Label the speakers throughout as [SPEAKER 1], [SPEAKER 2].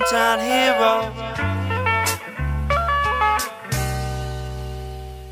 [SPEAKER 1] hometown hero.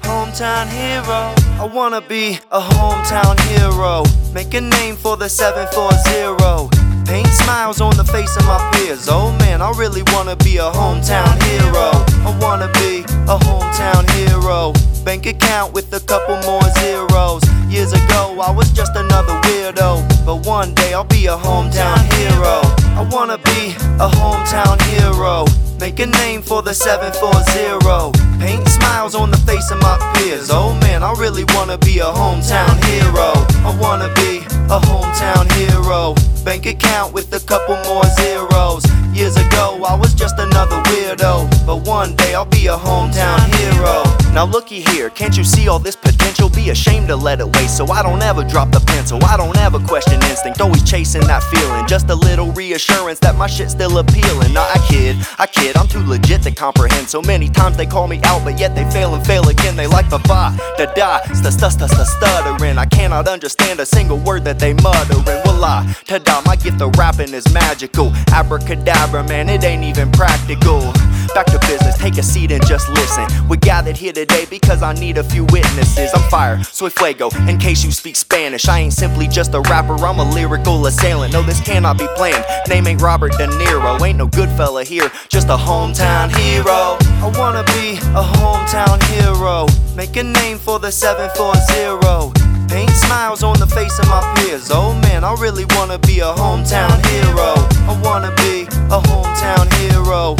[SPEAKER 1] Hometown hero. I wanna be a hometown hero. Make a name for the 740. Paint smiles on the face of my peers. Oh man, I really wanna be a hometown hero. I wanna be a hometown hero. Bank account with a couple more zeros. Years ago, I was just another weirdo. But one day, I'll be a hometown hero. I wanna be a hometown hero. Make a name for the 740. Paint smiles on the face of my peers. Oh man, I really wanna be a hometown hero. I wanna be a hometown hero. Bank account with a couple more zeros. Years ago, I was just another weirdo. But one day, I'll be a hometown hero. Now looky here, can't you see all this potential? Be ashamed to let it waste, so I don't ever drop the pencil. I don't ever question instinct, always chasing that feeling. Just a little reassurance that my shit's still appealing. Nah, I kid, I kid, I'm too legit to comprehend. So many times they call me out, but yet they fail and fail again. They like the ba, da da, st st st stuttering. I cannot understand a single word that they muttering. Well, I, ta da, my gift of rapping is magical. Abracadabra, man, it ain't even practical. Back to business, take a seat and just listen. We gathered here today because I need a few witnesses. I'm fire, soy fuego, in case you speak Spanish. I ain't simply just a rapper, I'm a lyrical assailant. No, this cannot be planned. Name ain't Robert De Niro, ain't no good fella here, just a hometown hero. I wanna be a hometown hero. Make a name for the 740. Paint smiles on the face of my peers. Oh man, I really wanna be a hometown hero. I wanna be a hometown hero.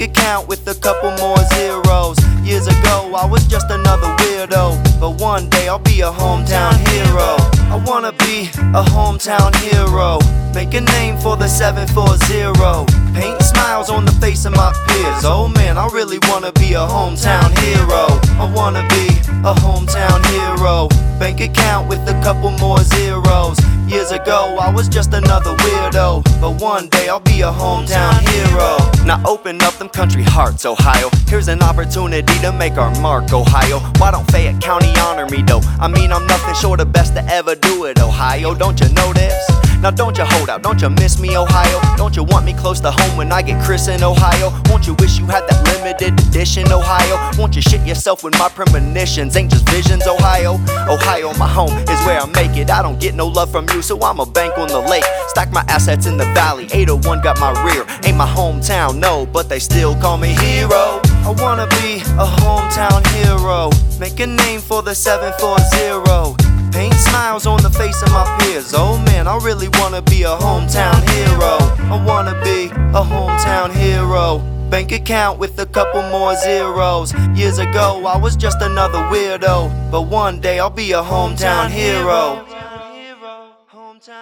[SPEAKER 1] Bank account with a couple more zeros. Years ago, I was just another weirdo. But one day, I'll be a hometown hero. I wanna be a hometown hero. Make a name for the 740. Paint smiles on the face of my peers. Oh man, I really wanna be a hometown hero. I wanna be a hometown hero. Bank account with a couple more zeros. Years ago, I was just another weirdo. But one day, I'll be a hometown hero. Now open up them country hearts, Ohio. Here's an opportunity to make our mark, Ohio. Why don't Fayette County honor me though? I mean, I'm nothing short of best to ever do it, Ohio. Don't you know this? Now don't you hold out, don't you miss me, Ohio? Don't you want close to home when I get Chris in Ohio? Won't you wish you had that limited edition, Ohio? Won't you shit yourself with my premonitions? Ain't just visions, Ohio. Ohio, my home is where I make it. I don't get no love from you, so I'm a bank on the lake. Stack my assets in the valley. 801 got my rear. Ain't my hometown, no, but they still call me hero. I wanna be a hometown hero. Make a name for the 740. Paint smiles on the face of my peers. Oh I really wanna be a hometown hero. I wanna be a hometown hero. Bank account with a couple more zeros. Years ago, I was just another weirdo. But one day, I'll be a hometown hero.